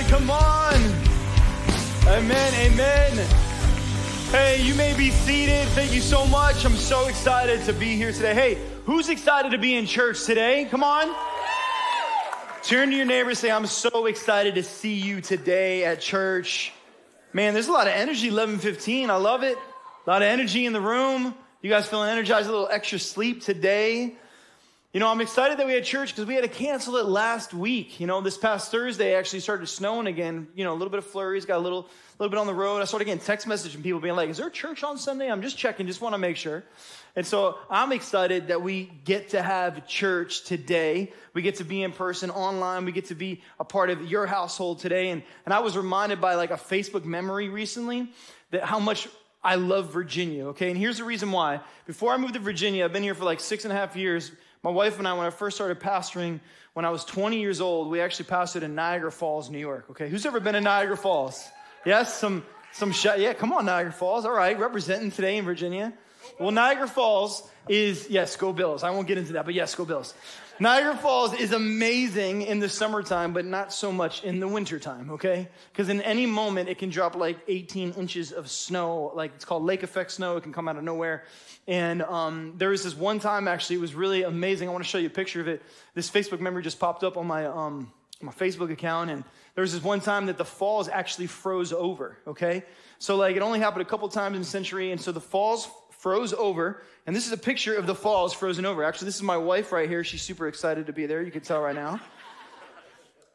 on, come on. Amen, amen. Hey, you may be seated. Thank you so much. I'm so excited to be here today. Hey, who's excited to be in church today? Come on. Turn to your neighbor say, I'm so excited to see you today at church. Man, there's a lot of energy, 1115. I love it. A lot of energy in the room. You guys feeling energized? A little extra sleep today. You know, I'm excited that we had church because we had to cancel it last week. You know, this past Thursday actually started snowing again. You know, a little bit of flurries, got a little, little bit on the road. I started getting text message from people being like, "Is there church on Sunday?" I'm just checking, just want to make sure. And so I'm excited that we get to have church today. We get to be in person, online. We get to be a part of your household today. And and I was reminded by like a Facebook memory recently that how much I love Virginia. Okay, and here's the reason why. Before I moved to Virginia, I've been here for like six and a half years my wife and I, when I first started pastoring, when I was 20 years old, we actually pastored in Niagara Falls, New York. Okay, who's ever been in Niagara Falls? Yes, some some sh- yeah. Come on, Niagara Falls. All right, representing today in Virginia. Well, Niagara Falls is yes, go Bills. I won't get into that, but yes, go Bills. Niagara Falls is amazing in the summertime, but not so much in the wintertime, okay? Because in any moment it can drop like 18 inches of snow. Like it's called lake effect snow. It can come out of nowhere. And um, there was this one time, actually, it was really amazing. I want to show you a picture of it. This Facebook memory just popped up on my, um, my Facebook account. And there was this one time that the falls actually froze over, okay? So, like, it only happened a couple times in a century. And so the falls froze over. And this is a picture of the falls frozen over. Actually, this is my wife right here. She's super excited to be there. You can tell right now.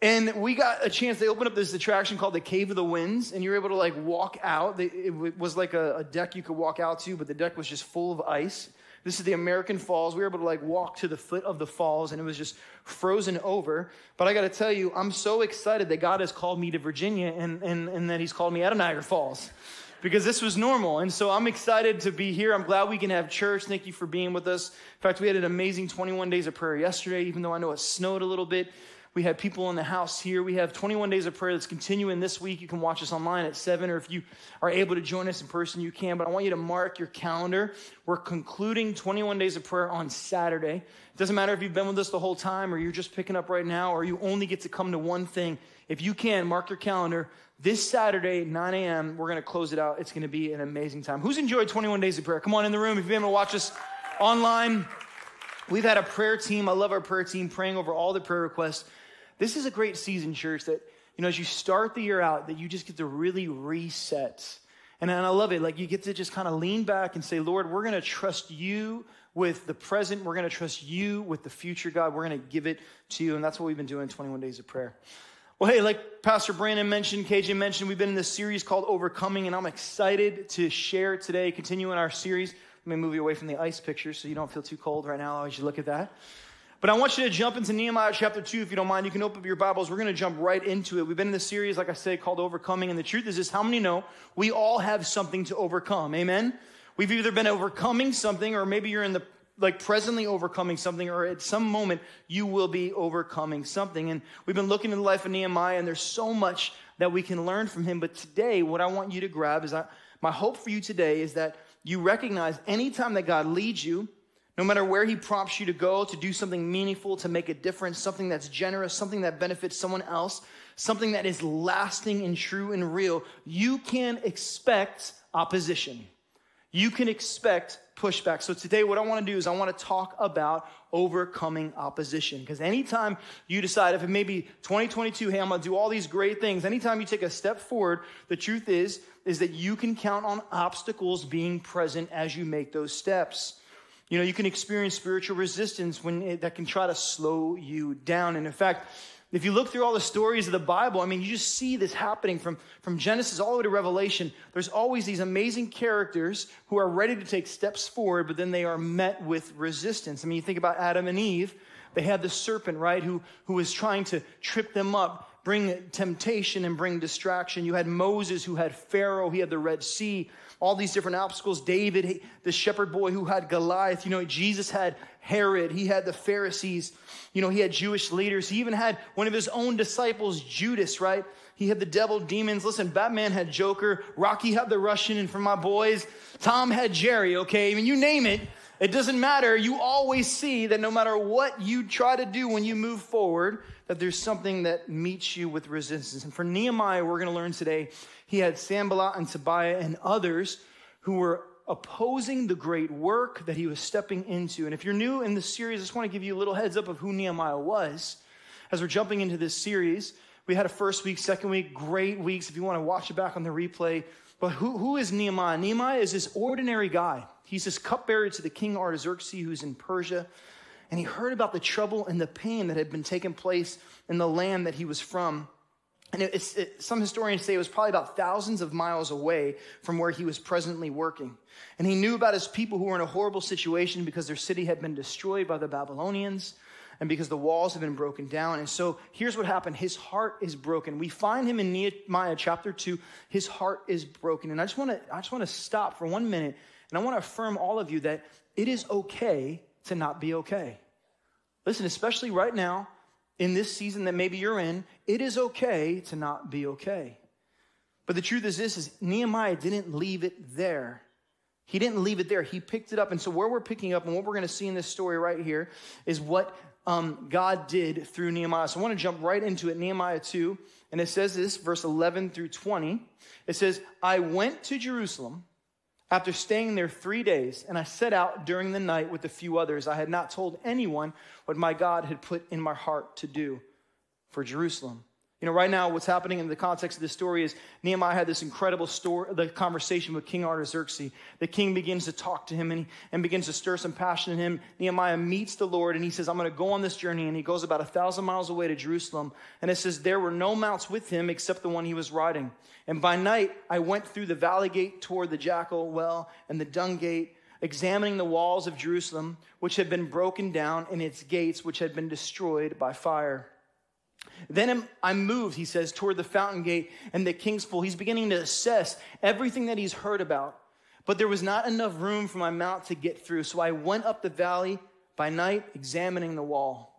And we got a chance. They opened up this attraction called the Cave of the Winds, and you were able to like walk out. It was like a, a deck you could walk out to, but the deck was just full of ice. This is the American Falls. We were able to like walk to the foot of the falls, and it was just frozen over. But I got to tell you, I'm so excited that God has called me to Virginia, and, and, and that He's called me out of Niagara Falls because this was normal. And so I'm excited to be here. I'm glad we can have church. Thank you for being with us. In fact, we had an amazing 21 days of prayer yesterday, even though I know it snowed a little bit. We had people in the house here. We have 21 days of prayer that's continuing this week. You can watch us online at 7, or if you are able to join us in person, you can. But I want you to mark your calendar. We're concluding 21 days of prayer on Saturday. It doesn't matter if you've been with us the whole time, or you're just picking up right now, or you only get to come to one thing. If you can, mark your calendar. This Saturday, 9 a.m., we're going to close it out. It's going to be an amazing time. Who's enjoyed 21 days of prayer? Come on in the room. If you've been able to watch us online, we've had a prayer team. I love our prayer team praying over all the prayer requests. This is a great season, church, that, you know, as you start the year out, that you just get to really reset. And, and I love it. Like you get to just kind of lean back and say, Lord, we're going to trust you with the present. We're going to trust you with the future, God. We're going to give it to you. And that's what we've been doing 21 days of prayer. Well, hey, like Pastor Brandon mentioned, KJ mentioned, we've been in this series called Overcoming, and I'm excited to share today, continuing our series. Let me move you away from the ice picture so you don't feel too cold right now as you look at that. But I want you to jump into Nehemiah chapter 2 if you don't mind. You can open up your Bibles. We're going to jump right into it. We've been in this series, like I said, called Overcoming. And the truth is this how many know we all have something to overcome? Amen? We've either been overcoming something or maybe you're in the like presently overcoming something, or at some moment you will be overcoming something. And we've been looking at the life of Nehemiah, and there's so much that we can learn from him. But today, what I want you to grab is I, my hope for you today is that you recognize anytime that God leads you, no matter where he prompts you to go to do something meaningful, to make a difference, something that's generous, something that benefits someone else, something that is lasting and true and real, you can expect opposition. You can expect pushback. So today, what I want to do is I want to talk about overcoming opposition. Because anytime you decide, if it may be 2022, hey, I'm going to do all these great things, anytime you take a step forward, the truth is, is that you can count on obstacles being present as you make those steps. You know, you can experience spiritual resistance when it, that can try to slow you down. And in fact, if you look through all the stories of the Bible, I mean, you just see this happening from, from Genesis all the way to Revelation. There's always these amazing characters who are ready to take steps forward, but then they are met with resistance. I mean, you think about Adam and Eve. They had the serpent, right, who, who was trying to trip them up, bring temptation and bring distraction. You had Moses who had Pharaoh, he had the Red Sea all these different obstacles. David, the shepherd boy who had Goliath. You know, Jesus had Herod. He had the Pharisees. You know, he had Jewish leaders. He even had one of his own disciples, Judas, right? He had the devil, demons. Listen, Batman had Joker. Rocky had the Russian. And for my boys, Tom had Jerry, okay? I mean, you name it. It doesn't matter. You always see that no matter what you try to do when you move forward, that there's something that meets you with resistance. And for Nehemiah, we're going to learn today, he had Sanballat and Tobiah and others who were opposing the great work that he was stepping into. And if you're new in the series, I just want to give you a little heads up of who Nehemiah was. As we're jumping into this series, we had a first week, second week, great weeks. If you want to watch it back on the replay, but who, who is Nehemiah? Nehemiah is this ordinary guy. He's this cupbearer to the king Artaxerxes who's in Persia. And he heard about the trouble and the pain that had been taking place in the land that he was from. And it, it, some historians say it was probably about thousands of miles away from where he was presently working. And he knew about his people who were in a horrible situation because their city had been destroyed by the Babylonians and because the walls have been broken down. And so here's what happened his heart is broken. We find him in Nehemiah chapter 2. His heart is broken. And I just want to I just want to stop for one minute and I want to affirm all of you that it is okay to not be okay. Listen, especially right now in this season that maybe you're in, it is okay to not be okay. But the truth is this is Nehemiah didn't leave it there. He didn't leave it there. He picked it up. And so where we're picking up and what we're going to see in this story right here is what um, God did through Nehemiah. So I want to jump right into it. Nehemiah 2, and it says this, verse 11 through 20. It says, I went to Jerusalem after staying there three days, and I set out during the night with a few others. I had not told anyone what my God had put in my heart to do for Jerusalem. You know, right now, what's happening in the context of this story is Nehemiah had this incredible story, the conversation with King Artaxerxes. The king begins to talk to him and, and begins to stir some passion in him. Nehemiah meets the Lord and he says, I'm going to go on this journey. And he goes about a thousand miles away to Jerusalem. And it says, There were no mounts with him except the one he was riding. And by night, I went through the valley gate toward the jackal well and the dung gate examining the walls of Jerusalem, which had been broken down, and its gates, which had been destroyed by fire. Then I'm moved, he says, toward the fountain gate and the king's pool. He's beginning to assess everything that he's heard about. But there was not enough room for my mount to get through. So I went up the valley by night, examining the wall.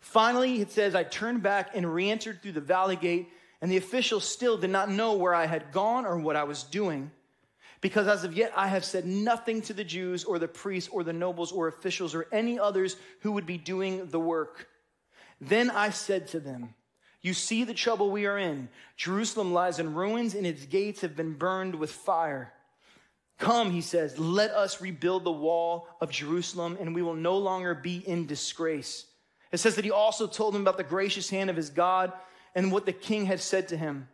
Finally, it says, I turned back and re entered through the valley gate, and the officials still did not know where I had gone or what I was doing. Because as of yet, I have said nothing to the Jews or the priests or the nobles or officials or any others who would be doing the work. Then I said to them, You see the trouble we are in. Jerusalem lies in ruins, and its gates have been burned with fire. Come, he says, let us rebuild the wall of Jerusalem, and we will no longer be in disgrace. It says that he also told them about the gracious hand of his God and what the king had said to him.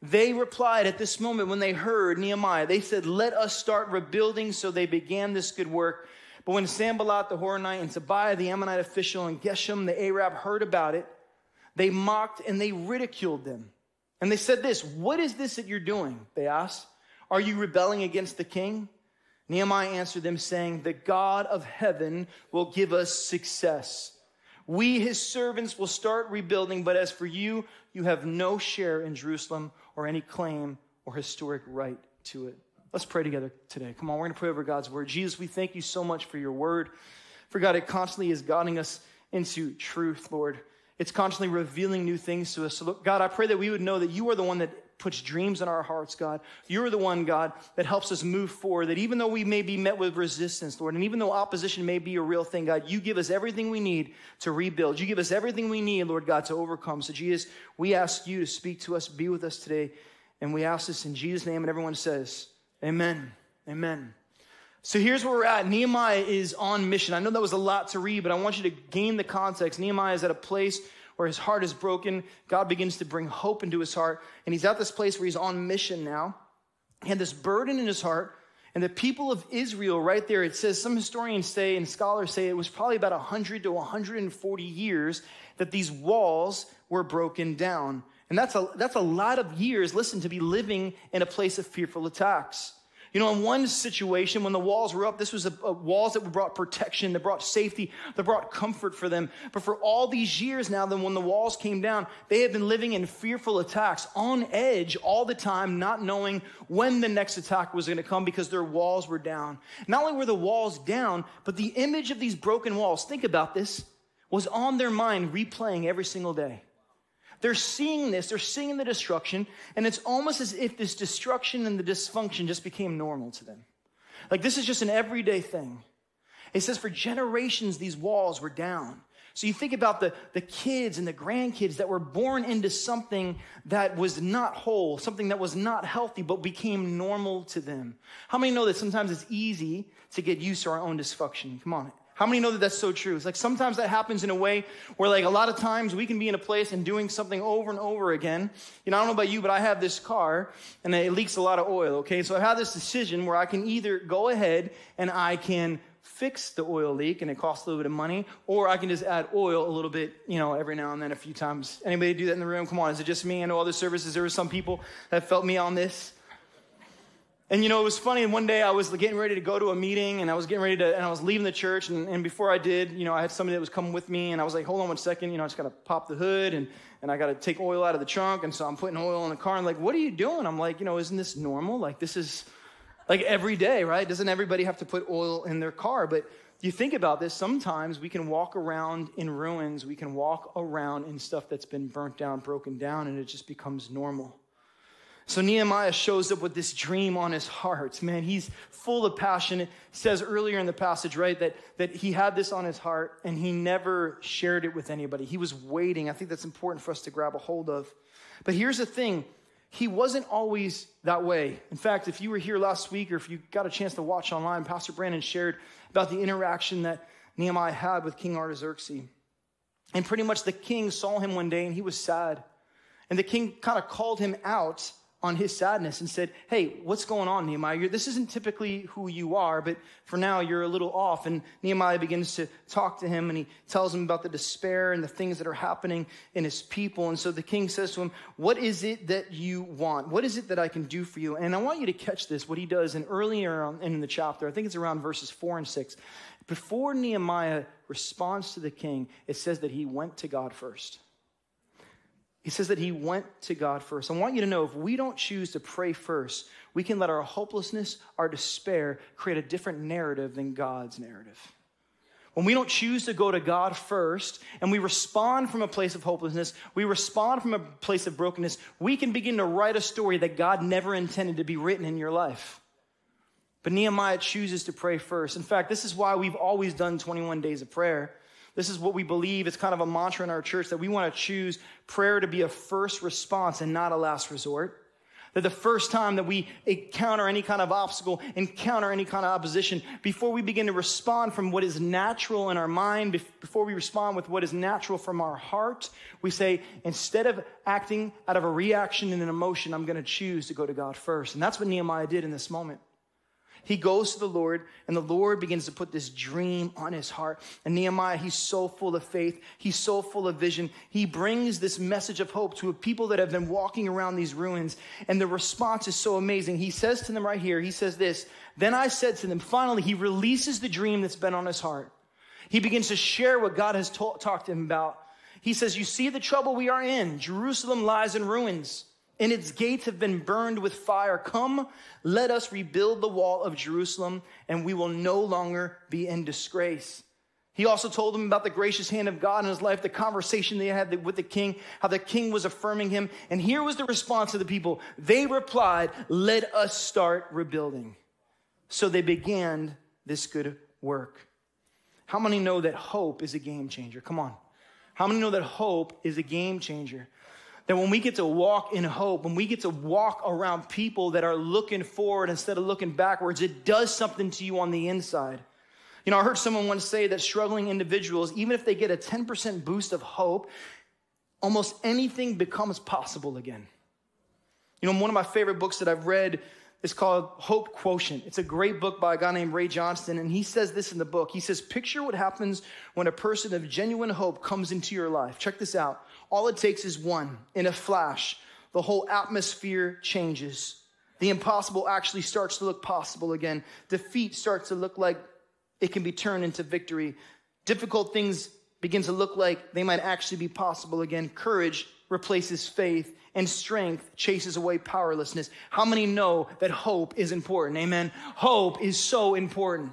They replied at this moment when they heard Nehemiah, they said, Let us start rebuilding. So they began this good work. But when Sanballat the Horonite and Tobiah the Ammonite official and Geshem the Arab heard about it, they mocked and they ridiculed them. And they said this, What is this that you're doing? They asked. Are you rebelling against the king? Nehemiah answered them, saying, The God of heaven will give us success. We, his servants, will start rebuilding, but as for you, you have no share in Jerusalem or any claim or historic right to it. Let's pray together today. Come on, we're going to pray over God's word. Jesus, we thank you so much for your word. For God, it constantly is guiding us into truth, Lord. It's constantly revealing new things to us. So, God, I pray that we would know that you are the one that puts dreams in our hearts, God. You're the one, God, that helps us move forward. That even though we may be met with resistance, Lord, and even though opposition may be a real thing, God, you give us everything we need to rebuild. You give us everything we need, Lord God, to overcome. So, Jesus, we ask you to speak to us, be with us today. And we ask this in Jesus' name. And everyone says, Amen. Amen. So here's where we're at. Nehemiah is on mission. I know that was a lot to read, but I want you to gain the context. Nehemiah is at a place where his heart is broken. God begins to bring hope into his heart. And he's at this place where he's on mission now. He had this burden in his heart. And the people of Israel, right there, it says, some historians say and scholars say it was probably about 100 to 140 years that these walls were broken down. And that's a, that's a lot of years, listen, to be living in a place of fearful attacks. You know, in one situation, when the walls were up, this was a, a walls that brought protection, that brought safety, that brought comfort for them. But for all these years now, then when the walls came down, they had been living in fearful attacks, on edge all the time, not knowing when the next attack was going to come because their walls were down. Not only were the walls down, but the image of these broken walls, think about this, was on their mind replaying every single day. They're seeing this, they're seeing the destruction, and it's almost as if this destruction and the dysfunction just became normal to them. Like this is just an everyday thing. It says, for generations, these walls were down. So you think about the, the kids and the grandkids that were born into something that was not whole, something that was not healthy, but became normal to them. How many know that sometimes it's easy to get used to our own dysfunction? Come on. How many know that that's so true? It's like sometimes that happens in a way where, like, a lot of times we can be in a place and doing something over and over again. You know, I don't know about you, but I have this car and it leaks a lot of oil, okay? So I have this decision where I can either go ahead and I can fix the oil leak and it costs a little bit of money, or I can just add oil a little bit, you know, every now and then a few times. Anybody do that in the room? Come on, is it just me? I know other services, there were some people that felt me on this. And you know, it was funny. And one day I was getting ready to go to a meeting and I was getting ready to, and I was leaving the church. And, and before I did, you know, I had somebody that was coming with me and I was like, hold on one second. You know, I just got to pop the hood and, and I got to take oil out of the trunk. And so I'm putting oil in the car and like, what are you doing? I'm like, you know, isn't this normal? Like, this is like every day, right? Doesn't everybody have to put oil in their car? But you think about this, sometimes we can walk around in ruins, we can walk around in stuff that's been burnt down, broken down, and it just becomes normal. So Nehemiah shows up with this dream on his heart. Man, he's full of passion. It says earlier in the passage, right, that, that he had this on his heart and he never shared it with anybody. He was waiting. I think that's important for us to grab a hold of. But here's the thing he wasn't always that way. In fact, if you were here last week or if you got a chance to watch online, Pastor Brandon shared about the interaction that Nehemiah had with King Artaxerxes. And pretty much the king saw him one day and he was sad. And the king kind of called him out on his sadness and said, Hey, what's going on, Nehemiah? You're, this isn't typically who you are, but for now you're a little off. And Nehemiah begins to talk to him and he tells him about the despair and the things that are happening in his people. And so the king says to him, What is it that you want? What is it that I can do for you? And I want you to catch this, what he does. in earlier in the chapter, I think it's around verses four and six, before Nehemiah responds to the king, it says that he went to God first. He says that he went to God first. I want you to know if we don't choose to pray first, we can let our hopelessness, our despair create a different narrative than God's narrative. When we don't choose to go to God first and we respond from a place of hopelessness, we respond from a place of brokenness, we can begin to write a story that God never intended to be written in your life. But Nehemiah chooses to pray first. In fact, this is why we've always done 21 days of prayer this is what we believe. It's kind of a mantra in our church that we want to choose prayer to be a first response and not a last resort. That the first time that we encounter any kind of obstacle, encounter any kind of opposition, before we begin to respond from what is natural in our mind, before we respond with what is natural from our heart, we say, instead of acting out of a reaction and an emotion, I'm going to choose to go to God first. And that's what Nehemiah did in this moment. He goes to the Lord, and the Lord begins to put this dream on his heart. And Nehemiah, he's so full of faith. He's so full of vision. He brings this message of hope to a people that have been walking around these ruins. And the response is so amazing. He says to them right here, he says this, Then I said to them, finally, he releases the dream that's been on his heart. He begins to share what God has ta- talked to him about. He says, You see the trouble we are in. Jerusalem lies in ruins and its gates have been burned with fire. Come, let us rebuild the wall of Jerusalem, and we will no longer be in disgrace. He also told them about the gracious hand of God in his life, the conversation they had with the king, how the king was affirming him. And here was the response of the people. They replied, Let us start rebuilding. So they began this good work. How many know that hope is a game changer? Come on. How many know that hope is a game changer? That when we get to walk in hope, when we get to walk around people that are looking forward instead of looking backwards, it does something to you on the inside. You know, I heard someone once say that struggling individuals, even if they get a 10% boost of hope, almost anything becomes possible again. You know, one of my favorite books that I've read is called Hope Quotient. It's a great book by a guy named Ray Johnston, and he says this in the book. He says, Picture what happens when a person of genuine hope comes into your life. Check this out. All it takes is one. In a flash, the whole atmosphere changes. The impossible actually starts to look possible again. Defeat starts to look like it can be turned into victory. Difficult things begin to look like they might actually be possible again. Courage replaces faith and strength chases away powerlessness. How many know that hope is important? Amen. Hope is so important.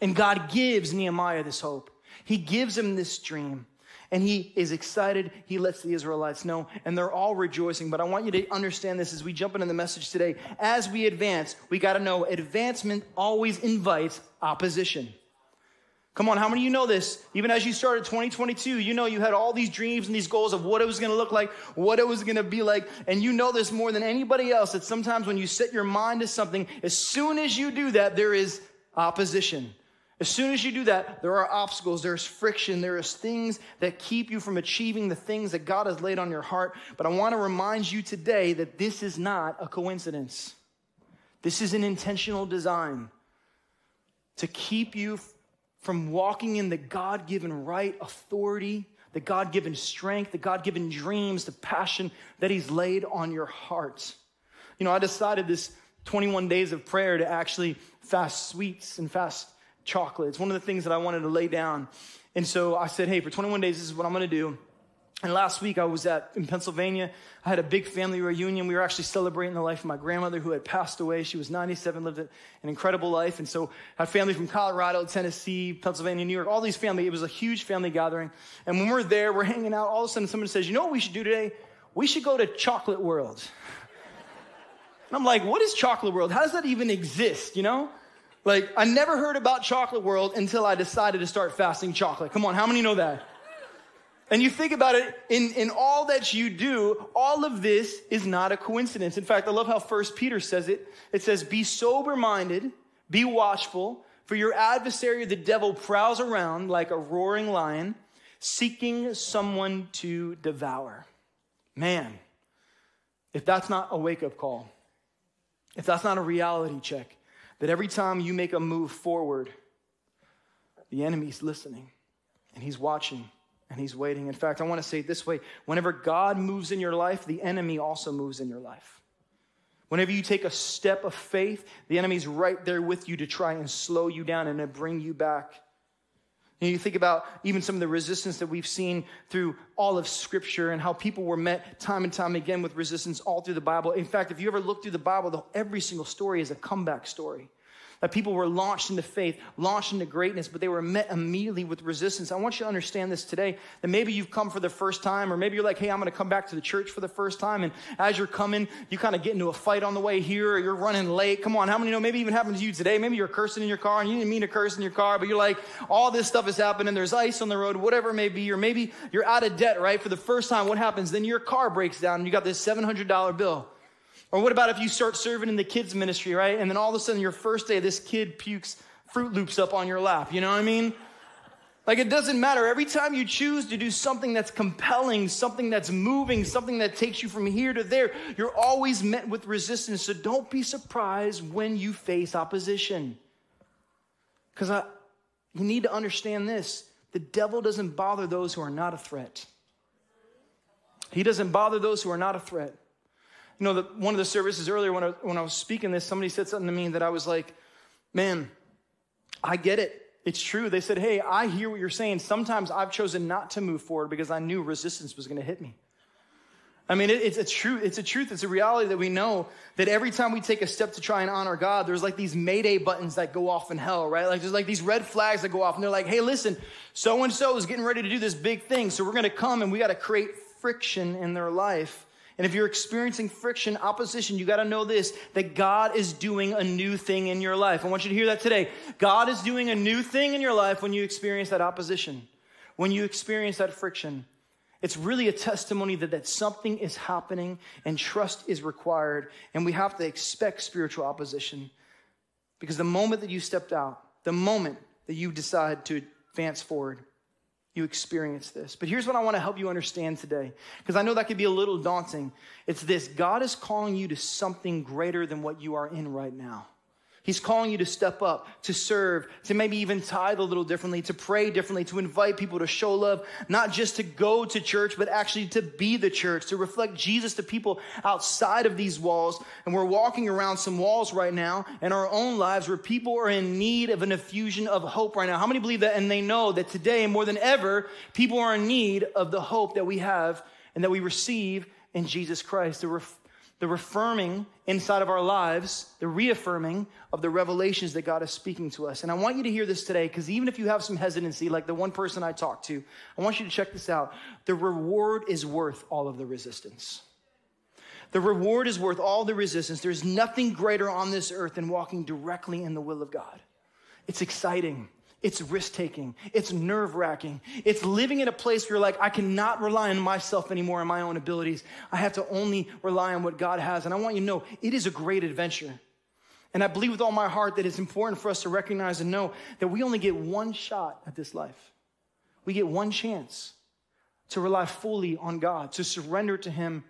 And God gives Nehemiah this hope. He gives him this dream and he is excited. He lets the Israelites know, and they're all rejoicing. But I want you to understand this as we jump into the message today. As we advance, we got to know advancement always invites opposition. Come on, how many of you know this? Even as you started 2022, you know you had all these dreams and these goals of what it was going to look like, what it was going to be like. And you know this more than anybody else that sometimes when you set your mind to something, as soon as you do that, there is opposition. As soon as you do that, there are obstacles, there's friction, there is things that keep you from achieving the things that God has laid on your heart. But I want to remind you today that this is not a coincidence. This is an intentional design to keep you from walking in the God given right authority, the God given strength, the God given dreams, the passion that He's laid on your heart. You know, I decided this 21 days of prayer to actually fast sweets and fast chocolate. It's one of the things that I wanted to lay down. And so I said, hey, for 21 days, this is what I'm going to do. And last week I was at in Pennsylvania. I had a big family reunion. We were actually celebrating the life of my grandmother who had passed away. She was 97, lived an incredible life. And so I had family from Colorado, Tennessee, Pennsylvania, New York, all these family. It was a huge family gathering. And when we're there, we're hanging out. All of a sudden someone says, you know what we should do today? We should go to Chocolate World. And I'm like, what is Chocolate World? How does that even exist? You know? Like, I never heard about Chocolate World until I decided to start fasting chocolate. Come on, how many know that? And you think about it in, in all that you do, all of this is not a coincidence. In fact, I love how First Peter says it. It says, Be sober minded, be watchful, for your adversary, the devil, prowls around like a roaring lion, seeking someone to devour. Man, if that's not a wake up call, if that's not a reality check, that every time you make a move forward, the enemy's listening and he's watching and he's waiting. In fact, I want to say it this way whenever God moves in your life, the enemy also moves in your life. Whenever you take a step of faith, the enemy's right there with you to try and slow you down and to bring you back. And you think about even some of the resistance that we've seen through all of Scripture and how people were met time and time again with resistance all through the Bible. In fact, if you ever look through the Bible, every single story is a comeback story that people were launched into faith, launched into greatness, but they were met immediately with resistance. I want you to understand this today that maybe you've come for the first time, or maybe you're like, hey, I'm going to come back to the church for the first time. And as you're coming, you kind of get into a fight on the way here, or you're running late. Come on, how many know? Maybe even happened to you today. Maybe you're cursing in your car and you didn't mean to curse in your car, but you're like, all this stuff is happening. There's ice on the road, whatever it may be. Or maybe you're out of debt, right? For the first time, what happens? Then your car breaks down and you got this $700 bill. Or what about if you start serving in the kids' ministry, right? And then all of a sudden, your first day, this kid pukes Froot Loops up on your lap. You know what I mean? Like it doesn't matter. Every time you choose to do something that's compelling, something that's moving, something that takes you from here to there, you're always met with resistance. So don't be surprised when you face opposition. Because you need to understand this the devil doesn't bother those who are not a threat, he doesn't bother those who are not a threat. You know, the, one of the services earlier when I, when I was speaking this, somebody said something to me that I was like, man, I get it. It's true. They said, hey, I hear what you're saying. Sometimes I've chosen not to move forward because I knew resistance was going to hit me. I mean, it, it's a truth. It's a truth. It's a reality that we know that every time we take a step to try and honor God, there's like these mayday buttons that go off in hell, right? Like there's like these red flags that go off and they're like, hey, listen, so and so is getting ready to do this big thing. So we're going to come and we got to create friction in their life and if you're experiencing friction, opposition, you got to know this that God is doing a new thing in your life. I want you to hear that today. God is doing a new thing in your life when you experience that opposition, when you experience that friction. It's really a testimony that, that something is happening and trust is required, and we have to expect spiritual opposition. Because the moment that you stepped out, the moment that you decide to advance forward, you experience this. But here's what I want to help you understand today, because I know that could be a little daunting. It's this God is calling you to something greater than what you are in right now. He's calling you to step up, to serve, to maybe even tithe a little differently, to pray differently, to invite people to show love, not just to go to church, but actually to be the church, to reflect Jesus to people outside of these walls. And we're walking around some walls right now in our own lives where people are in need of an effusion of hope right now. How many believe that? And they know that today, more than ever, people are in need of the hope that we have and that we receive in Jesus Christ. The ref- the reaffirming inside of our lives, the reaffirming of the revelations that God is speaking to us. And I want you to hear this today because even if you have some hesitancy, like the one person I talked to, I want you to check this out. The reward is worth all of the resistance. The reward is worth all the resistance. There's nothing greater on this earth than walking directly in the will of God. It's exciting. It's risk taking. It's nerve wracking. It's living in a place where you're like, I cannot rely on myself anymore and my own abilities. I have to only rely on what God has. And I want you to know it is a great adventure. And I believe with all my heart that it's important for us to recognize and know that we only get one shot at this life. We get one chance to rely fully on God, to surrender to Him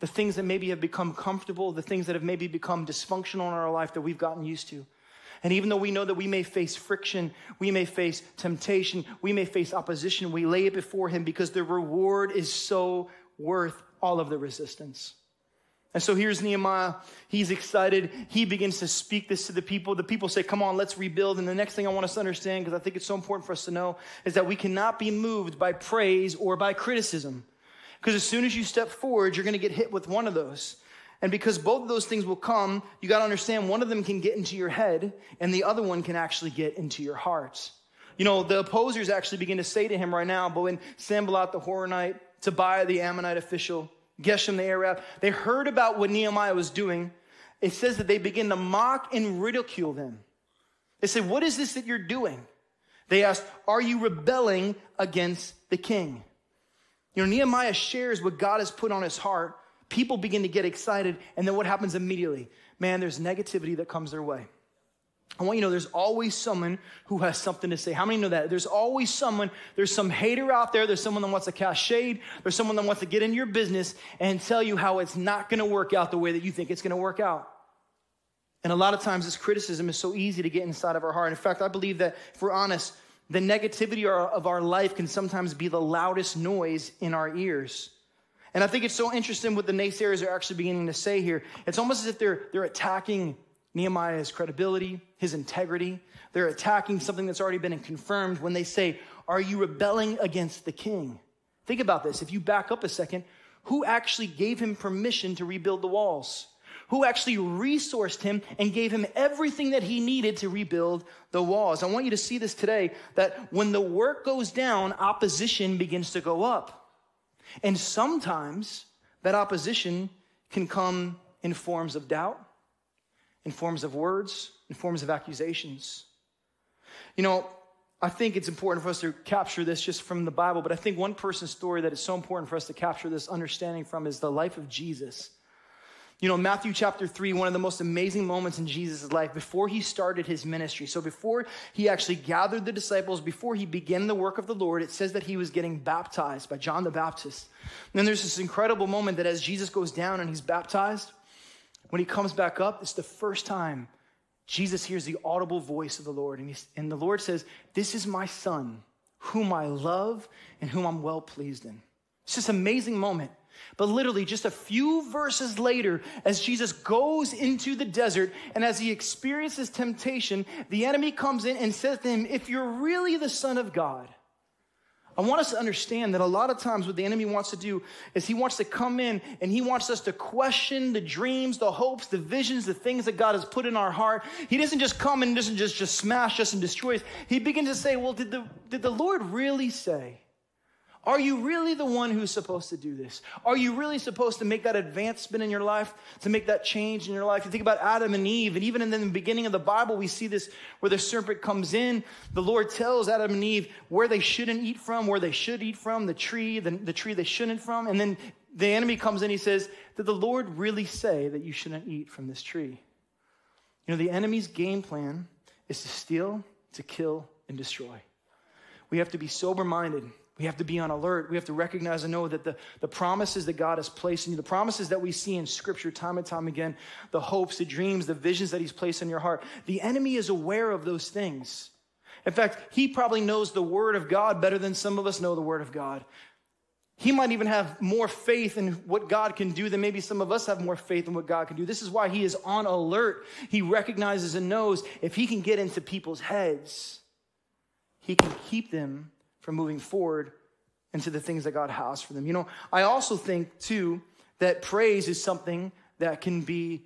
the things that maybe have become comfortable, the things that have maybe become dysfunctional in our life that we've gotten used to. And even though we know that we may face friction, we may face temptation, we may face opposition, we lay it before Him because the reward is so worth all of the resistance. And so here's Nehemiah. He's excited. He begins to speak this to the people. The people say, Come on, let's rebuild. And the next thing I want us to understand, because I think it's so important for us to know, is that we cannot be moved by praise or by criticism. Because as soon as you step forward, you're going to get hit with one of those. And because both of those things will come, you got to understand one of them can get into your head, and the other one can actually get into your heart. You know, the opposers actually begin to say to him right now, but when Sanballat the Horonite, Tobiah the Ammonite official, Geshem the Arab, they heard about what Nehemiah was doing. It says that they begin to mock and ridicule them. They say, What is this that you're doing? They asked, Are you rebelling against the king? You know, Nehemiah shares what God has put on his heart. People begin to get excited, and then what happens immediately? Man, there's negativity that comes their way. I want you to know there's always someone who has something to say. How many know that? There's always someone, there's some hater out there, there's someone that wants to cast shade, there's someone that wants to get in your business and tell you how it's not gonna work out the way that you think it's gonna work out. And a lot of times this criticism is so easy to get inside of our heart. In fact, I believe that if we're honest, the negativity of our life can sometimes be the loudest noise in our ears. And I think it's so interesting what the naysayers are actually beginning to say here. It's almost as if they're, they're attacking Nehemiah's credibility, his integrity. They're attacking something that's already been confirmed when they say, Are you rebelling against the king? Think about this. If you back up a second, who actually gave him permission to rebuild the walls? Who actually resourced him and gave him everything that he needed to rebuild the walls? I want you to see this today that when the work goes down, opposition begins to go up. And sometimes that opposition can come in forms of doubt in forms of words, in forms of accusations. You know, I think it's important for us to capture this just from the Bible, but I think one person's story that is so important for us to capture this understanding from is the life of Jesus. You know, Matthew chapter 3, one of the most amazing moments in Jesus' life before he started his ministry. So, before he actually gathered the disciples, before he began the work of the Lord, it says that he was getting baptized by John the Baptist. And then there's this incredible moment that as Jesus goes down and he's baptized, when he comes back up, it's the first time Jesus hears the audible voice of the Lord. And, and the Lord says, This is my son, whom I love and whom I'm well pleased in. It's this amazing moment. But literally, just a few verses later, as Jesus goes into the desert and as he experiences temptation, the enemy comes in and says to him, If you're really the Son of God, I want us to understand that a lot of times what the enemy wants to do is he wants to come in and he wants us to question the dreams, the hopes, the visions, the things that God has put in our heart. He doesn't just come and doesn't just, just smash us and destroy us. He begins to say, well, did the, did the Lord really say? Are you really the one who's supposed to do this? Are you really supposed to make that advancement in your life, to make that change in your life? You think about Adam and Eve, and even in the beginning of the Bible, we see this where the serpent comes in. The Lord tells Adam and Eve where they shouldn't eat from, where they should eat from, the tree, the, the tree they shouldn't from. And then the enemy comes in, he says, Did the Lord really say that you shouldn't eat from this tree? You know, the enemy's game plan is to steal, to kill, and destroy. We have to be sober minded we have to be on alert. We have to recognize and know that the, the promises that God has placed in you, the promises that we see in Scripture time and time again, the hopes, the dreams, the visions that He's placed in your heart, the enemy is aware of those things. In fact, he probably knows the Word of God better than some of us know the Word of God. He might even have more faith in what God can do than maybe some of us have more faith in what God can do. This is why he is on alert. He recognizes and knows if he can get into people's heads, he can keep them from moving forward into the things that God has for them. You know, I also think too that praise is something that can be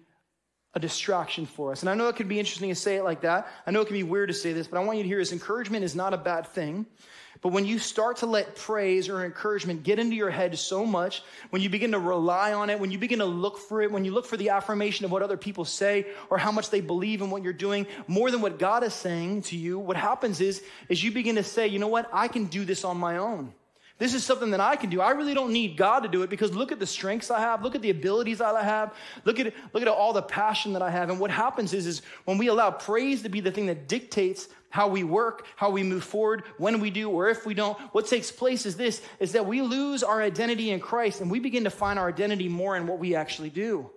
a distraction for us. And I know it could be interesting to say it like that. I know it can be weird to say this, but I want you to hear this encouragement is not a bad thing. But when you start to let praise or encouragement get into your head so much, when you begin to rely on it, when you begin to look for it, when you look for the affirmation of what other people say or how much they believe in what you're doing more than what God is saying to you, what happens is, is you begin to say, you know what? I can do this on my own. This is something that I can do. I really don't need God to do it because look at the strengths I have. Look at the abilities I have. Look at, look at all the passion that I have. And what happens is, is when we allow praise to be the thing that dictates how we work, how we move forward, when we do, or if we don't, what takes place is this, is that we lose our identity in Christ and we begin to find our identity more in what we actually do.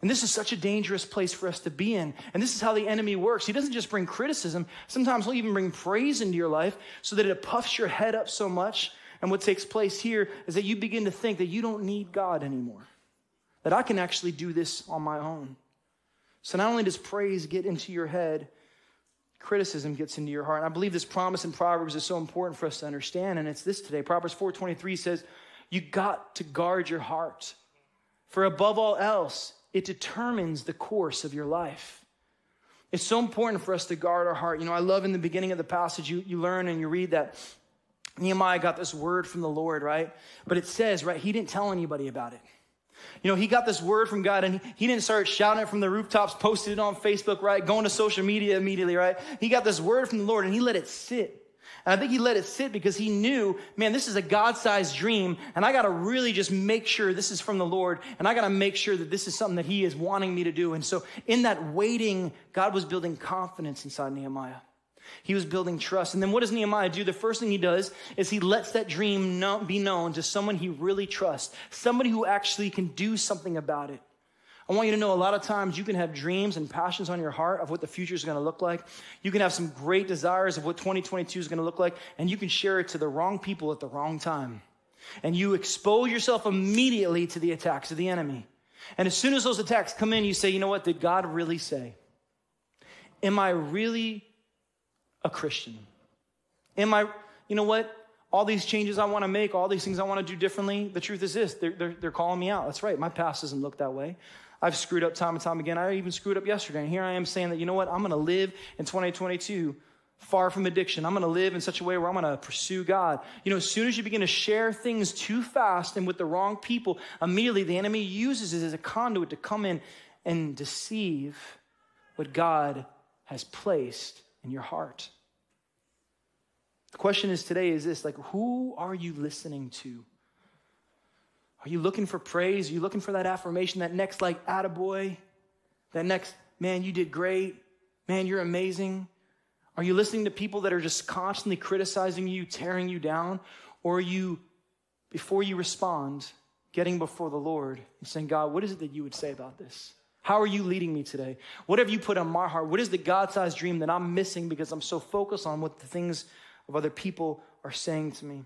And this is such a dangerous place for us to be in. And this is how the enemy works. He doesn't just bring criticism. Sometimes he'll even bring praise into your life so that it puffs your head up so much and what takes place here is that you begin to think that you don't need God anymore, that I can actually do this on my own. So not only does praise get into your head, criticism gets into your heart. And I believe this promise in Proverbs is so important for us to understand, and it's this today. Proverbs 4:23 says, "You got to guard your heart, for above all else, it determines the course of your life." It's so important for us to guard our heart. You know, I love in the beginning of the passage, you, you learn and you read that Nehemiah got this word from the Lord, right? But it says, right, he didn't tell anybody about it. You know, he got this word from God and he didn't start shouting it from the rooftops, posted it on Facebook, right? Going to social media immediately, right? He got this word from the Lord and he let it sit. And I think he let it sit because he knew, man, this is a God sized dream. And I got to really just make sure this is from the Lord. And I got to make sure that this is something that he is wanting me to do. And so in that waiting, God was building confidence inside Nehemiah. He was building trust. And then what does Nehemiah do? The first thing he does is he lets that dream be known to someone he really trusts, somebody who actually can do something about it. I want you to know a lot of times you can have dreams and passions on your heart of what the future is going to look like. You can have some great desires of what 2022 is going to look like, and you can share it to the wrong people at the wrong time. And you expose yourself immediately to the attacks of the enemy. And as soon as those attacks come in, you say, you know what? Did God really say? Am I really a Christian? Am I, you know what? All these changes I want to make, all these things I want to do differently, the truth is this they're, they're, they're calling me out. That's right. My past doesn't look that way. I've screwed up time and time again. I even screwed up yesterday. And here I am saying that, you know what? I'm going to live in 2022 far from addiction. I'm going to live in such a way where I'm going to pursue God. You know, as soon as you begin to share things too fast and with the wrong people, immediately the enemy uses it as a conduit to come in and deceive what God has placed in your heart. The question is today is this like, who are you listening to? Are you looking for praise? Are you looking for that affirmation, that next, like, attaboy? That next, man, you did great. Man, you're amazing. Are you listening to people that are just constantly criticizing you, tearing you down? Or are you, before you respond, getting before the Lord and saying, God, what is it that you would say about this? How are you leading me today? What have you put on my heart? What is the God sized dream that I'm missing because I'm so focused on what the things of other people are saying to me?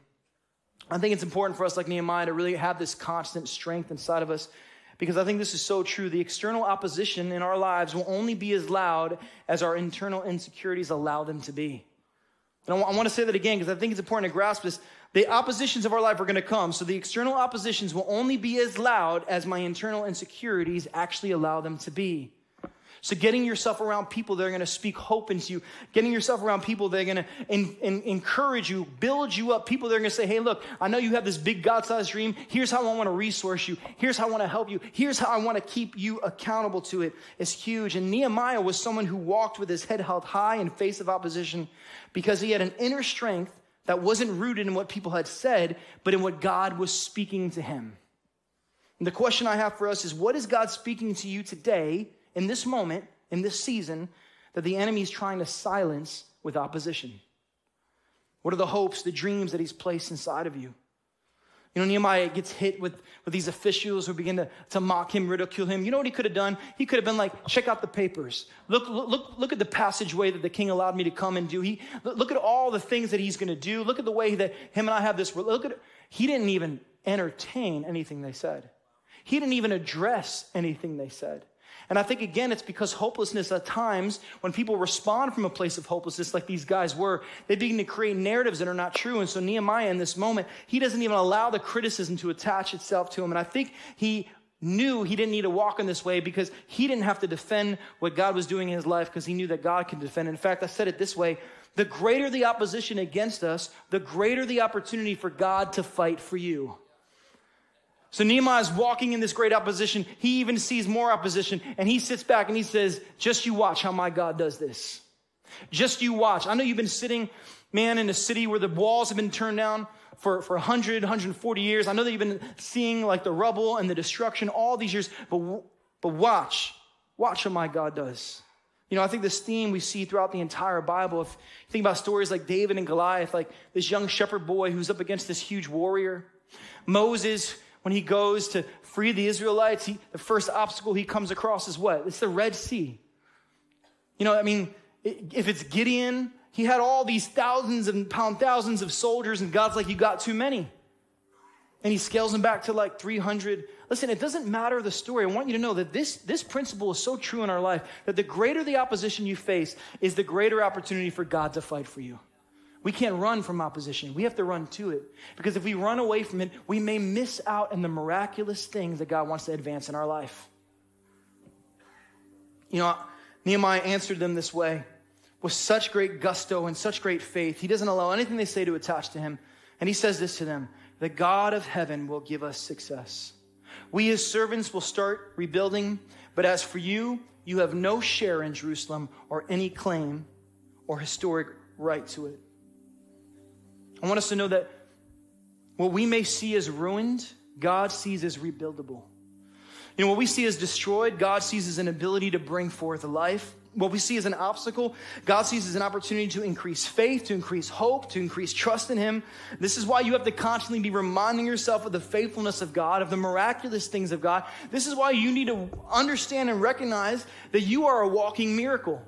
I think it's important for us, like Nehemiah, to really have this constant strength inside of us because I think this is so true. The external opposition in our lives will only be as loud as our internal insecurities allow them to be. And I want to say that again because I think it's important to grasp this. The oppositions of our life are going to come. So the external oppositions will only be as loud as my internal insecurities actually allow them to be. So getting yourself around people that are going to speak hope into you, getting yourself around people that are going to in, in, encourage you, build you up, people that are going to say, hey, look, I know you have this big God-sized dream. Here's how I want to resource you. Here's how I want to help you. Here's how I want to keep you accountable to it. It's huge. And Nehemiah was someone who walked with his head held high in face of opposition because he had an inner strength that wasn't rooted in what people had said, but in what God was speaking to him. And the question I have for us is what is God speaking to you today, in this moment, in this season, that the enemy is trying to silence with opposition? What are the hopes, the dreams that he's placed inside of you? You know, Nehemiah gets hit with, with these officials who begin to, to mock him, ridicule him. You know what he could have done? He could have been like, check out the papers. Look, look, look at the passageway that the king allowed me to come and do. He, look at all the things that he's going to do. Look at the way that him and I have this. Look at, he didn't even entertain anything they said. He didn't even address anything they said. And I think again, it's because hopelessness at times, when people respond from a place of hopelessness like these guys were, they begin to create narratives that are not true. And so Nehemiah in this moment, he doesn't even allow the criticism to attach itself to him. And I think he knew he didn't need to walk in this way because he didn't have to defend what God was doing in his life because he knew that God could defend. In fact, I said it this way the greater the opposition against us, the greater the opportunity for God to fight for you. So Nehemiah is walking in this great opposition. He even sees more opposition and he sits back and he says, Just you watch how my God does this. Just you watch. I know you've been sitting, man, in a city where the walls have been turned down for, for 100, 140 years. I know that you've been seeing like the rubble and the destruction all these years, but, but watch. Watch what my God does. You know, I think this theme we see throughout the entire Bible, if you think about stories like David and Goliath, like this young shepherd boy who's up against this huge warrior, Moses, when he goes to free the Israelites, he, the first obstacle he comes across is what? It's the Red Sea. You know, I mean, if it's Gideon, he had all these thousands and pound thousands of soldiers, and God's like, You got too many. And he scales them back to like 300. Listen, it doesn't matter the story. I want you to know that this, this principle is so true in our life that the greater the opposition you face is the greater opportunity for God to fight for you. We can't run from opposition. We have to run to it. Because if we run away from it, we may miss out on the miraculous things that God wants to advance in our life. You know, Nehemiah answered them this way with such great gusto and such great faith. He doesn't allow anything they say to attach to him. And he says this to them The God of heaven will give us success. We, his servants, will start rebuilding. But as for you, you have no share in Jerusalem or any claim or historic right to it. I want us to know that what we may see as ruined, God sees as rebuildable. You know, what we see as destroyed, God sees as an ability to bring forth life. What we see as an obstacle, God sees as an opportunity to increase faith, to increase hope, to increase trust in Him. This is why you have to constantly be reminding yourself of the faithfulness of God, of the miraculous things of God. This is why you need to understand and recognize that you are a walking miracle.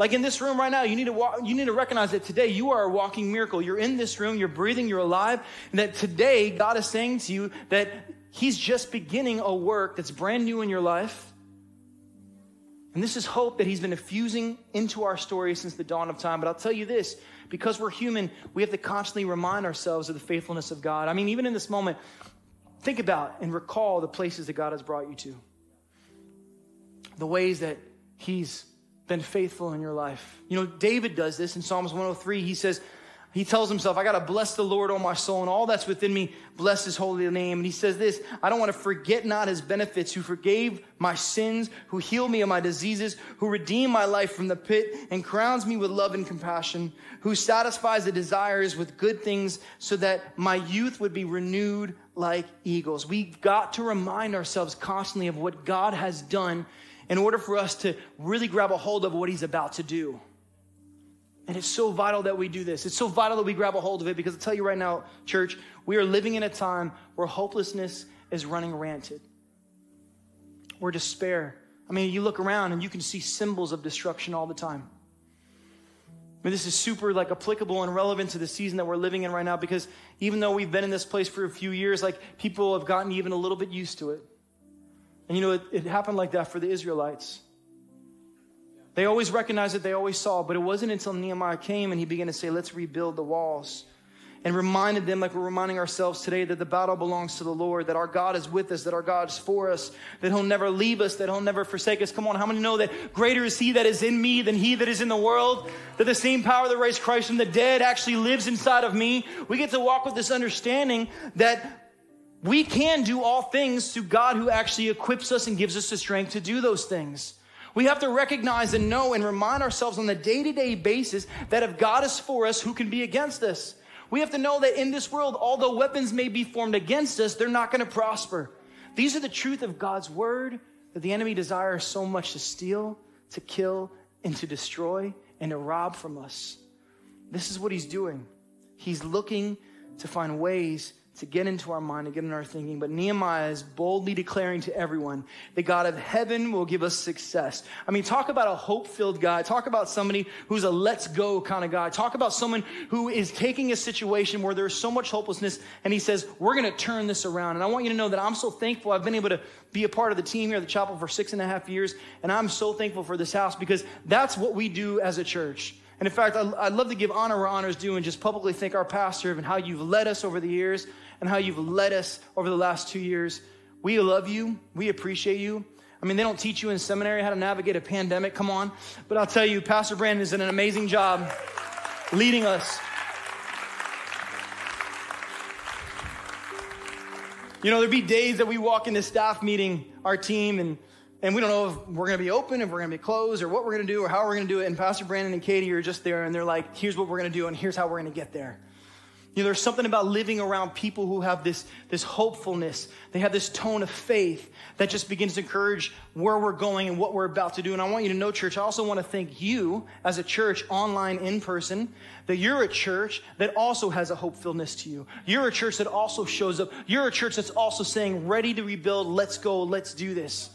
Like in this room right now, you need to walk, you need to recognize that today you are a walking miracle. You're in this room, you're breathing, you're alive, and that today God is saying to you that He's just beginning a work that's brand new in your life. And this is hope that He's been infusing into our story since the dawn of time. But I'll tell you this because we're human, we have to constantly remind ourselves of the faithfulness of God. I mean, even in this moment, think about and recall the places that God has brought you to, the ways that He's been faithful in your life. You know, David does this in Psalms 103. He says, he tells himself, I got to bless the Lord, oh my soul, and all that's within me, bless his holy name. And he says this, I don't want to forget not his benefits, who forgave my sins, who healed me of my diseases, who redeemed my life from the pit and crowns me with love and compassion, who satisfies the desires with good things so that my youth would be renewed like eagles. We've got to remind ourselves constantly of what God has done in order for us to really grab a hold of what he's about to do. And it's so vital that we do this. It's so vital that we grab a hold of it because I'll tell you right now, church, we are living in a time where hopelessness is running rampant, where despair. I mean, you look around and you can see symbols of destruction all the time. I mean, this is super like applicable and relevant to the season that we're living in right now because even though we've been in this place for a few years, like people have gotten even a little bit used to it. And you know, it, it happened like that for the Israelites. They always recognized it, they always saw, but it wasn't until Nehemiah came and he began to say, Let's rebuild the walls. And reminded them, like we're reminding ourselves today, that the battle belongs to the Lord, that our God is with us, that our God is for us, that He'll never leave us, that He'll never forsake us. Come on, how many know that greater is He that is in me than He that is in the world? That the same power that raised Christ from the dead actually lives inside of me. We get to walk with this understanding that we can do all things through God who actually equips us and gives us the strength to do those things. We have to recognize and know and remind ourselves on the day to day basis that if God is for us, who can be against us? We have to know that in this world, although weapons may be formed against us, they're not going to prosper. These are the truth of God's word that the enemy desires so much to steal, to kill, and to destroy, and to rob from us. This is what he's doing. He's looking to find ways to get into our mind, to get in our thinking. But Nehemiah is boldly declaring to everyone that God of heaven will give us success. I mean, talk about a hope filled guy. Talk about somebody who's a let's go kind of guy. Talk about someone who is taking a situation where there's so much hopelessness and he says, we're going to turn this around. And I want you to know that I'm so thankful. I've been able to be a part of the team here at the chapel for six and a half years. And I'm so thankful for this house because that's what we do as a church. And in fact, I'd love to give honor where honor is due and just publicly thank our pastor and how you've led us over the years and how you've led us over the last two years. We love you. We appreciate you. I mean, they don't teach you in seminary how to navigate a pandemic. Come on. But I'll tell you, Pastor Brandon is an amazing job leading us. You know, there'd be days that we walk into staff meeting, our team, and, and we don't know if we're going to be open, if we're going to be closed, or what we're going to do, or how we're going to do it. And Pastor Brandon and Katie are just there, and they're like, here's what we're going to do, and here's how we're going to get there. You know, there's something about living around people who have this, this hopefulness. They have this tone of faith that just begins to encourage where we're going and what we're about to do. And I want you to know, church, I also want to thank you as a church, online, in person, that you're a church that also has a hopefulness to you. You're a church that also shows up. You're a church that's also saying, ready to rebuild, let's go, let's do this.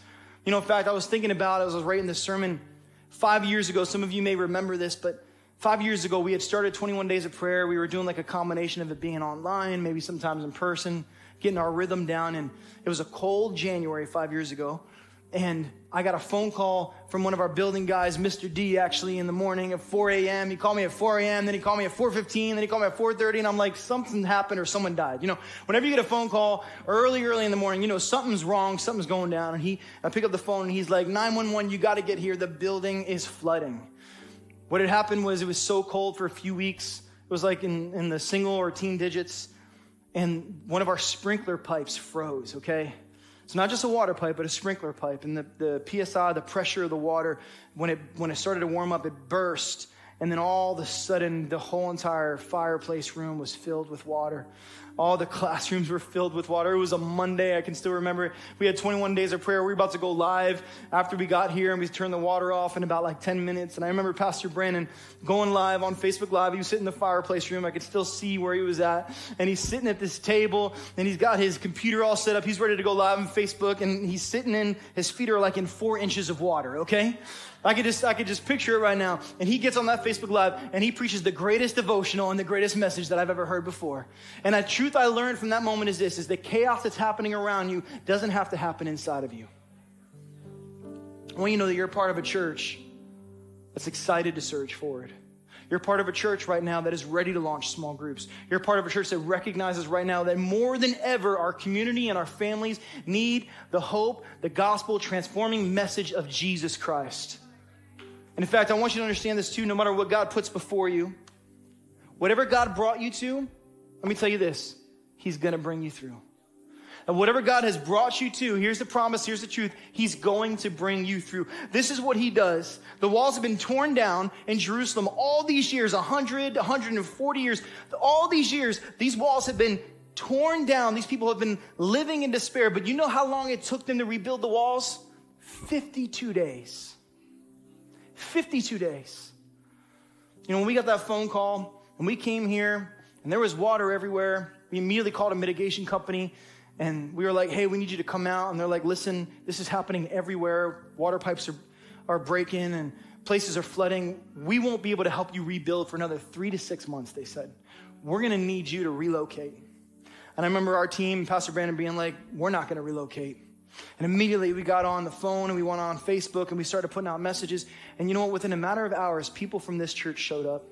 You know, in fact, I was thinking about, as I was writing this sermon five years ago, some of you may remember this, but Five years ago, we had started 21 days of prayer. We were doing like a combination of it being online, maybe sometimes in person, getting our rhythm down. And it was a cold January five years ago. And I got a phone call from one of our building guys, Mr. D, actually in the morning at 4 a.m. He called me at 4 a.m., then he called me at 4.15, then he called me at 4.30, and I'm like, something happened or someone died. You know, whenever you get a phone call early, early in the morning, you know, something's wrong, something's going down. And he, I pick up the phone and he's like, 911, you got to get here. The building is flooding. What had happened was it was so cold for a few weeks. It was like in, in the single or teen digits. And one of our sprinkler pipes froze, okay? It's not just a water pipe, but a sprinkler pipe. And the, the PSI, the pressure of the water, when it, when it started to warm up, it burst. And then all of a sudden, the whole entire fireplace room was filled with water. All the classrooms were filled with water. It was a Monday. I can still remember. We had 21 days of prayer. We were about to go live after we got here and we turned the water off in about like 10 minutes. And I remember Pastor Brandon going live on Facebook Live. He was sitting in the fireplace room. I could still see where he was at. And he's sitting at this table and he's got his computer all set up. He's ready to go live on Facebook and he's sitting in, his feet are like in four inches of water, okay? I could just I could just picture it right now. And he gets on that Facebook Live and he preaches the greatest devotional and the greatest message that I've ever heard before. And the truth I learned from that moment is this is the chaos that's happening around you doesn't have to happen inside of you. I want you to know that you're part of a church that's excited to surge forward. You're part of a church right now that is ready to launch small groups. You're part of a church that recognizes right now that more than ever, our community and our families need the hope, the gospel transforming message of Jesus Christ. And in fact, I want you to understand this too no matter what God puts before you, whatever God brought you to, let me tell you this He's going to bring you through. And whatever God has brought you to, here's the promise, here's the truth. He's going to bring you through. This is what he does. The walls have been torn down in Jerusalem all these years, 100, 140 years. All these years, these walls have been torn down. These people have been living in despair. But you know how long it took them to rebuild the walls? 52 days. 52 days. You know, when we got that phone call and we came here and there was water everywhere, we immediately called a mitigation company and we were like, hey, we need you to come out. And they're like, listen, this is happening everywhere. Water pipes are, are breaking and places are flooding. We won't be able to help you rebuild for another three to six months, they said. We're going to need you to relocate. And I remember our team, Pastor Brandon, being like, we're not going to relocate. And immediately we got on the phone and we went on Facebook and we started putting out messages. And you know what? Within a matter of hours, people from this church showed up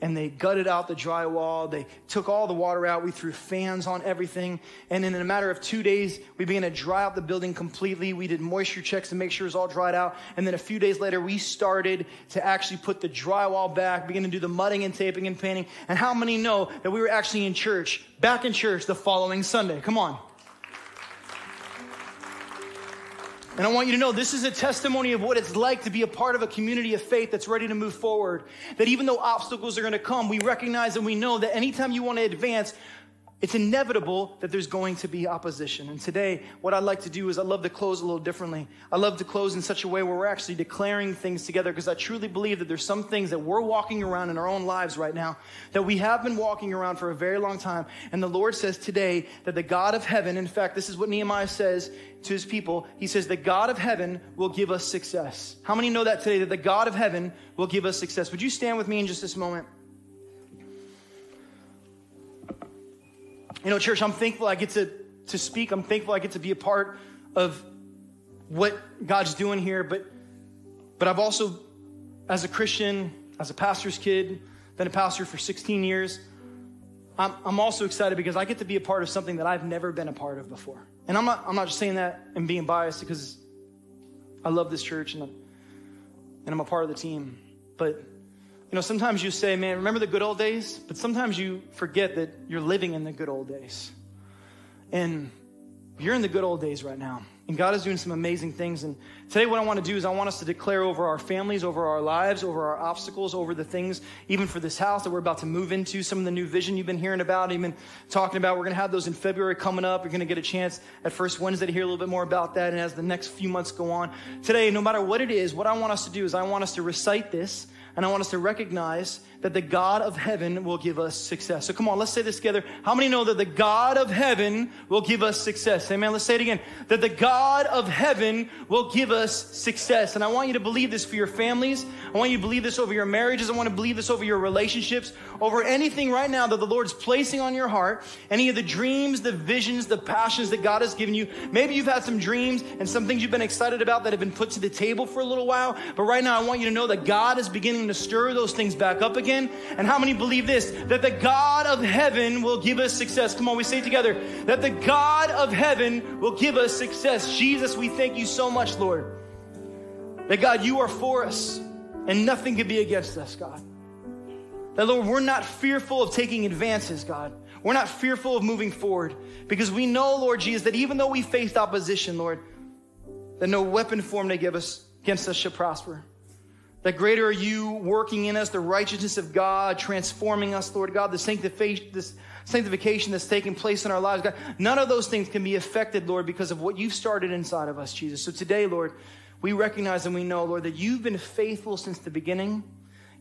and they gutted out the drywall. They took all the water out. We threw fans on everything. And in a matter of two days, we began to dry out the building completely. We did moisture checks to make sure it was all dried out. And then a few days later, we started to actually put the drywall back, begin to do the mudding and taping and painting. And how many know that we were actually in church, back in church the following Sunday? Come on. And I want you to know this is a testimony of what it's like to be a part of a community of faith that's ready to move forward. That even though obstacles are going to come, we recognize and we know that anytime you want to advance, it's inevitable that there's going to be opposition. And today, what I'd like to do is I love to close a little differently. I love to close in such a way where we're actually declaring things together because I truly believe that there's some things that we're walking around in our own lives right now that we have been walking around for a very long time. And the Lord says today that the God of heaven, in fact, this is what Nehemiah says to his people. He says, the God of heaven will give us success. How many know that today, that the God of heaven will give us success? Would you stand with me in just this moment? You know, church, I'm thankful I get to, to speak. I'm thankful I get to be a part of what God's doing here. But, but I've also, as a Christian, as a pastor's kid, been a pastor for 16 years. I'm, I'm also excited because I get to be a part of something that I've never been a part of before. And I'm not, I'm not just saying that and being biased because I love this church and, and I'm a part of the team. But, you know, sometimes you say, man, remember the good old days? But sometimes you forget that you're living in the good old days. And you're in the good old days right now. And God is doing some amazing things. And today, what I want to do is I want us to declare over our families, over our lives, over our obstacles, over the things, even for this house that we're about to move into, some of the new vision you've been hearing about, even talking about. We're going to have those in February coming up. You're going to get a chance at First Wednesday to hear a little bit more about that. And as the next few months go on, today, no matter what it is, what I want us to do is I want us to recite this and I want us to recognize that the God of heaven will give us success. So come on, let's say this together. How many know that the God of heaven will give us success? Amen. Let's say it again. That the God of heaven will give us success. And I want you to believe this for your families. I want you to believe this over your marriages. I want to believe this over your relationships, over anything right now that the Lord's placing on your heart, any of the dreams, the visions, the passions that God has given you. Maybe you've had some dreams and some things you've been excited about that have been put to the table for a little while. But right now, I want you to know that God is beginning to stir those things back up again? And how many believe this? That the God of heaven will give us success. Come on, we say together. That the God of heaven will give us success. Jesus, we thank you so much, Lord. That God, you are for us and nothing can be against us, God. That, Lord, we're not fearful of taking advances, God. We're not fearful of moving forward because we know, Lord Jesus, that even though we faced opposition, Lord, that no weapon formed against us shall prosper. That greater are you working in us, the righteousness of God, transforming us, Lord God, the sanctification, this sanctification that's taking place in our lives, God. None of those things can be affected, Lord, because of what you've started inside of us, Jesus. So today, Lord, we recognize and we know, Lord, that you've been faithful since the beginning.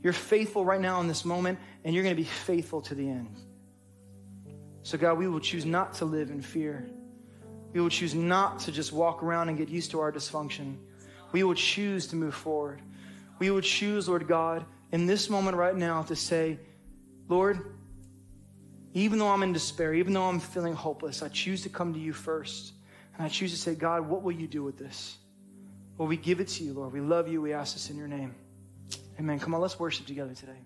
You're faithful right now in this moment, and you're going to be faithful to the end. So, God, we will choose not to live in fear. We will choose not to just walk around and get used to our dysfunction. We will choose to move forward we would choose, Lord God, in this moment right now to say, Lord, even though I'm in despair, even though I'm feeling hopeless, I choose to come to you first. And I choose to say, God, what will you do with this? Well, we give it to you, Lord. We love you. We ask this in your name. Amen. Come on, let's worship together today.